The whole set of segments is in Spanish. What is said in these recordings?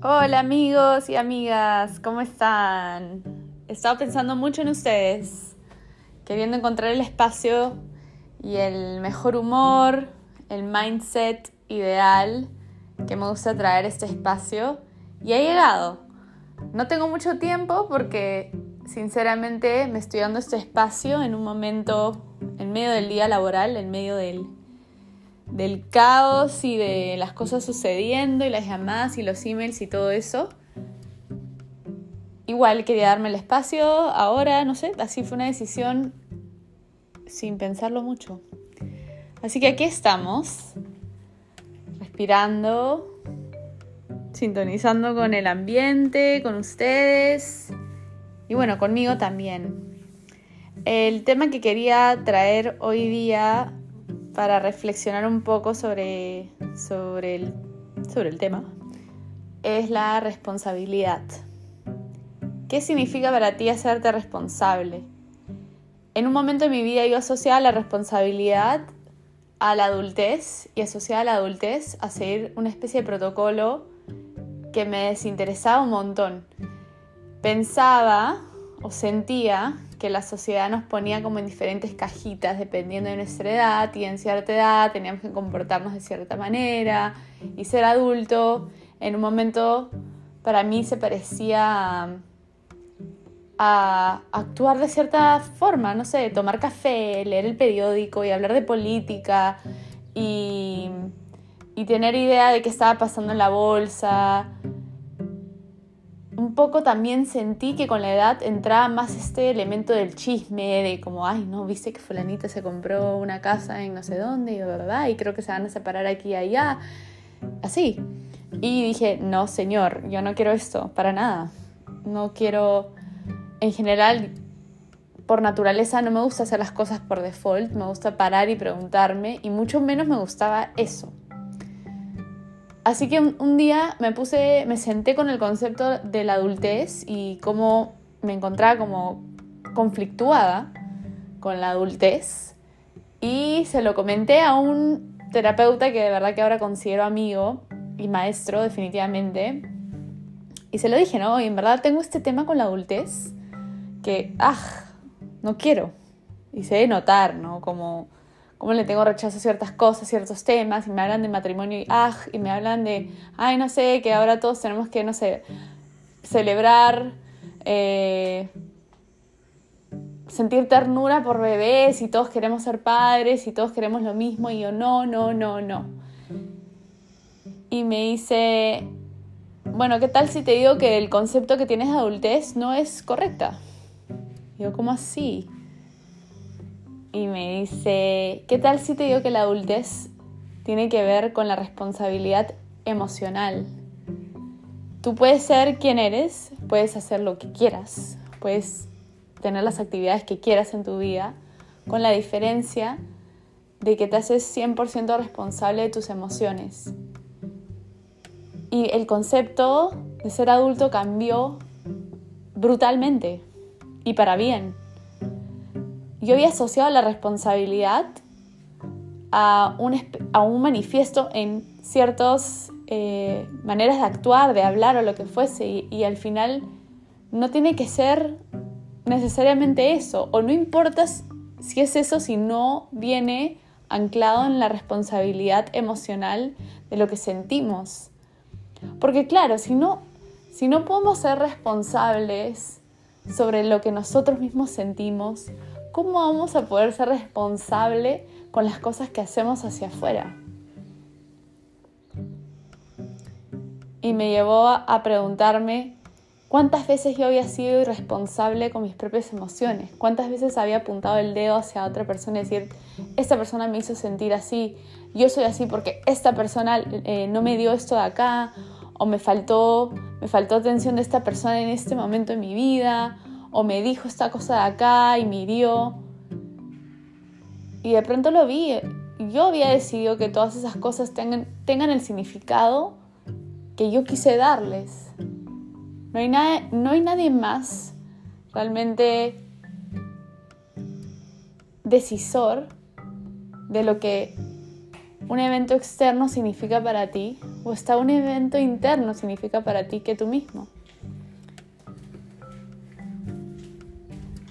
Hola amigos y amigas, ¿cómo están? He estado pensando mucho en ustedes, queriendo encontrar el espacio y el mejor humor, el mindset ideal que me gusta traer este espacio y ha llegado. No tengo mucho tiempo porque sinceramente me estoy dando este espacio en un momento en medio del día laboral, en medio del, del caos y de las cosas sucediendo y las llamadas y los emails y todo eso. Igual quería darme el espacio ahora, no sé, así fue una decisión sin pensarlo mucho. Así que aquí estamos, respirando, sintonizando con el ambiente, con ustedes y bueno, conmigo también. El tema que quería traer hoy día para reflexionar un poco sobre, sobre, el, sobre el tema es la responsabilidad. ¿Qué significa para ti hacerte responsable? En un momento de mi vida yo asociaba la responsabilidad a la adultez y asociaba la adultez a seguir una especie de protocolo que me desinteresaba un montón. Pensaba o sentía que la sociedad nos ponía como en diferentes cajitas dependiendo de nuestra edad y en cierta edad teníamos que comportarnos de cierta manera y ser adulto. En un momento para mí se parecía a, actuar de cierta forma, no sé, tomar café, leer el periódico y hablar de política y, y tener idea de qué estaba pasando en la bolsa poco también sentí que con la edad entraba más este elemento del chisme, de como, ay, no, viste que fulanita se compró una casa en no sé dónde, y, verdad y creo que se van a separar aquí y allá, así. Y dije, no, señor, yo no quiero esto, para nada. No quiero, en general, por naturaleza no me gusta hacer las cosas por default, me gusta parar y preguntarme, y mucho menos me gustaba eso. Así que un, día me puse, me senté con el concepto de la adultez y cómo me encontraba como conflictuada con la adultez y se lo comenté a un terapeuta que de verdad que ahora considero amigo y maestro definitivamente y se lo dije, ¿no? Y en verdad tengo este tema con la adultez que, ah, no quiero. Y se debe notar, ¿no? Como cómo le tengo rechazo a ciertas cosas, ciertos temas, y me hablan de matrimonio y ah, y me hablan de, ay, no sé, que ahora todos tenemos que, no sé, celebrar, eh, sentir ternura por bebés y todos queremos ser padres y todos queremos lo mismo y yo no, no, no, no. Y me dice, bueno, ¿qué tal si te digo que el concepto que tienes de adultez no es correcta? Y yo, ¿cómo así? Y me dice, ¿qué tal si te digo que la adultez tiene que ver con la responsabilidad emocional? Tú puedes ser quien eres, puedes hacer lo que quieras, puedes tener las actividades que quieras en tu vida, con la diferencia de que te haces 100% responsable de tus emociones. Y el concepto de ser adulto cambió brutalmente y para bien yo había asociado la responsabilidad a un, a un manifiesto en ciertas eh, maneras de actuar, de hablar o lo que fuese, y, y al final no tiene que ser necesariamente eso, o no importa si es eso si no viene anclado en la responsabilidad emocional de lo que sentimos. Porque claro, si no, si no podemos ser responsables sobre lo que nosotros mismos sentimos, ¿cómo vamos a poder ser responsable con las cosas que hacemos hacia afuera? Y me llevó a preguntarme cuántas veces yo había sido irresponsable con mis propias emociones, cuántas veces había apuntado el dedo hacia otra persona y decir, esta persona me hizo sentir así, yo soy así porque esta persona eh, no me dio esto de acá, o me faltó, me faltó atención de esta persona en este momento de mi vida, o me dijo esta cosa de acá y me hirió. Y de pronto lo vi. Yo había decidido que todas esas cosas tengan, tengan el significado que yo quise darles. No hay, no hay nadie más realmente decisor de lo que un evento externo significa para ti o hasta un evento interno significa para ti que tú mismo.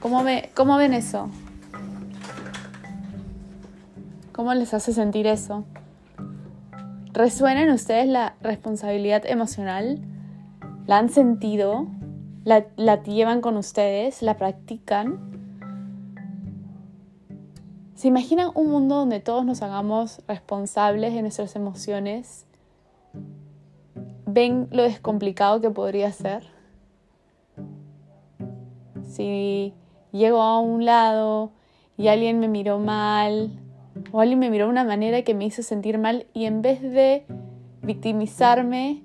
¿Cómo, cómo ven eso? ¿Cómo les hace sentir eso? ¿Resuena en ustedes la responsabilidad emocional? ¿La han sentido? ¿La, la llevan con ustedes? ¿La practican? ¿Se imaginan un mundo donde todos nos hagamos responsables de nuestras emociones? ¿Ven lo descomplicado que podría ser? Si llego a un lado y alguien me miró mal o alguien me miró de una manera que me hizo sentir mal y en vez de victimizarme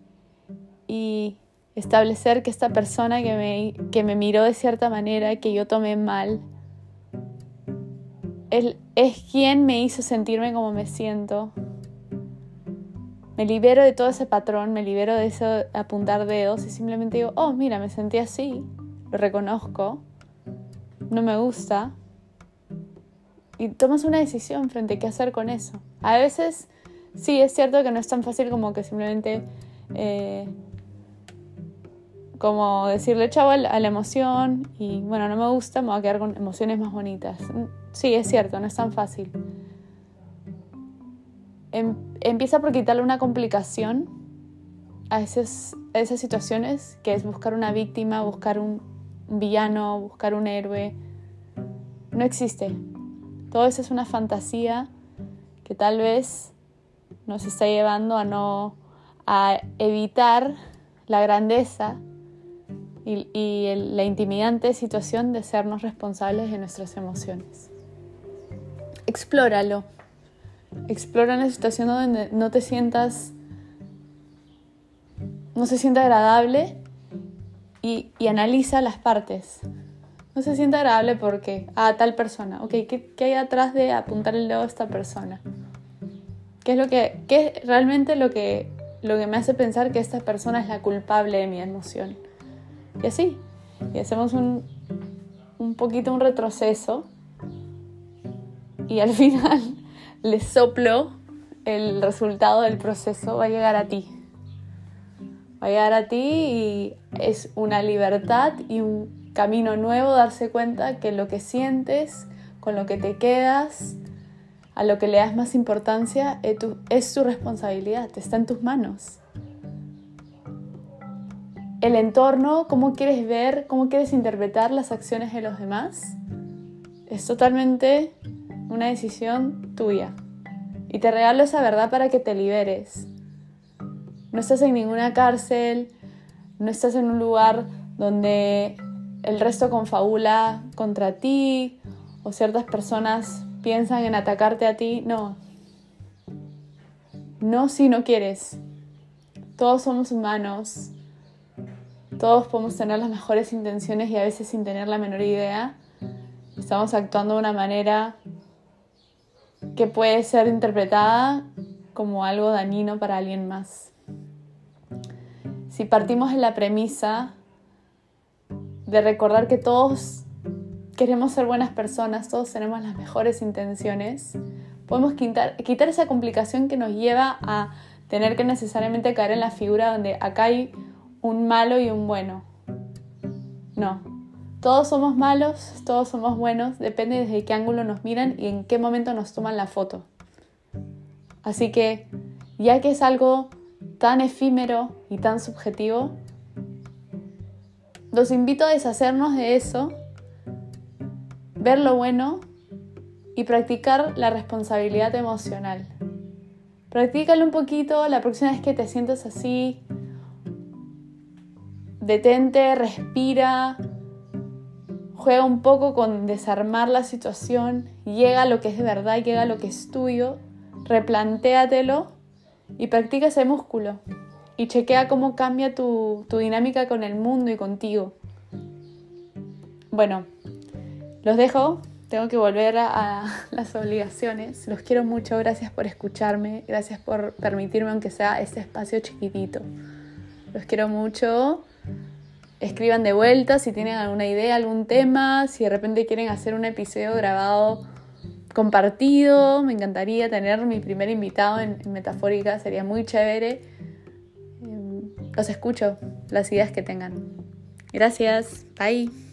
y establecer que esta persona que me, que me miró de cierta manera, que yo tomé mal, es, es quien me hizo sentirme como me siento. Me libero de todo ese patrón, me libero de eso apuntar dedos y simplemente digo, oh, mira, me sentí así, lo reconozco, no me gusta. Y tomas una decisión frente a qué hacer con eso. A veces, sí, es cierto que no es tan fácil como que simplemente eh, como decirle chavo a la emoción y bueno, no me gusta, me voy a quedar con emociones más bonitas. Sí, es cierto, no es tan fácil. Em, empieza por quitarle una complicación a, esas, esas situaciones, que es buscar una víctima, buscar un, un villano, buscar un héroe. No existe. Todo eso es una fantasía que tal vez nos está llevando a no a evitar la grandeza y, la intimidante situación de sernos responsables de nuestras emociones. Explóralo. Explora una situación donde no te sientas, no se sienta agradable y, analiza las partes. No se sienta agradable porque, a ah, tal persona, ok, ¿qué, ¿qué, hay atrás de apuntar el dedo a esta persona? ¿Qué es lo que, qué es realmente lo que, lo que me hace pensar que esta persona es la culpable de mi emoción? Y así. Y hacemos un, un poquito un retroceso. Y al final le soplo el resultado del proceso va a llegar a ti. Va a llegar a ti y es una libertad y un camino nuevo darse cuenta que lo que sientes, con lo que te quedas, a lo que le das más importancia, es tu, es tu responsabilidad, está en tus manos el entorno, cómo quieres ver, cómo quieres interpretar las acciones de los demás, es totalmente una decisión tuya. Y te regalo esa verdad para que te liberes. No estás en ninguna cárcel, no estás en un lugar donde el resto confabula contra ti o ciertas personas piensan en atacarte a ti. No. No si no quieres. Todos somos humanos todos podemos tener las mejores intenciones y a veces sin tener la menor idea estamos actuando de una manera que puede ser interpretada como algo dañino para alguien más. Si partimos de la premisa de recordar que todos queremos ser buenas personas, todos tenemos las mejores intenciones, podemos quitar, quitar esa complicación que nos lleva a tener que necesariamente caer en la figura donde acá hay un malo y un bueno. No. Todos somos malos, todos somos buenos, depende desde qué ángulo nos miran y en qué momento nos toman la foto. Así que, ya que es algo tan efímero tan subjetivo, los invito a deshacernos de eso, ver lo bueno y practicar la responsabilidad emocional. Practícalo un poquito la próxima vez que te sientas así, detente, respira, juega un poco con desarmar la situación, llega a lo que es de verdad, llega a lo que es tuyo, replantéatelo y practica ese músculo y chequea cómo cambia tu, tu dinámica con el mundo y contigo. Bueno, los dejo, tengo que volver a, las obligaciones. Los quiero mucho, gracias por escucharme, gracias por permitirme aunque sea este espacio chiquitito. Los quiero mucho escriban de vuelta si tienen alguna idea, algún tema, si de repente quieren hacer un episodio grabado compartido. Me encantaría tener mi primer invitado en, en Metafórica, sería muy chévere. Los escucho, las ideas que tengan. Gracias, bye.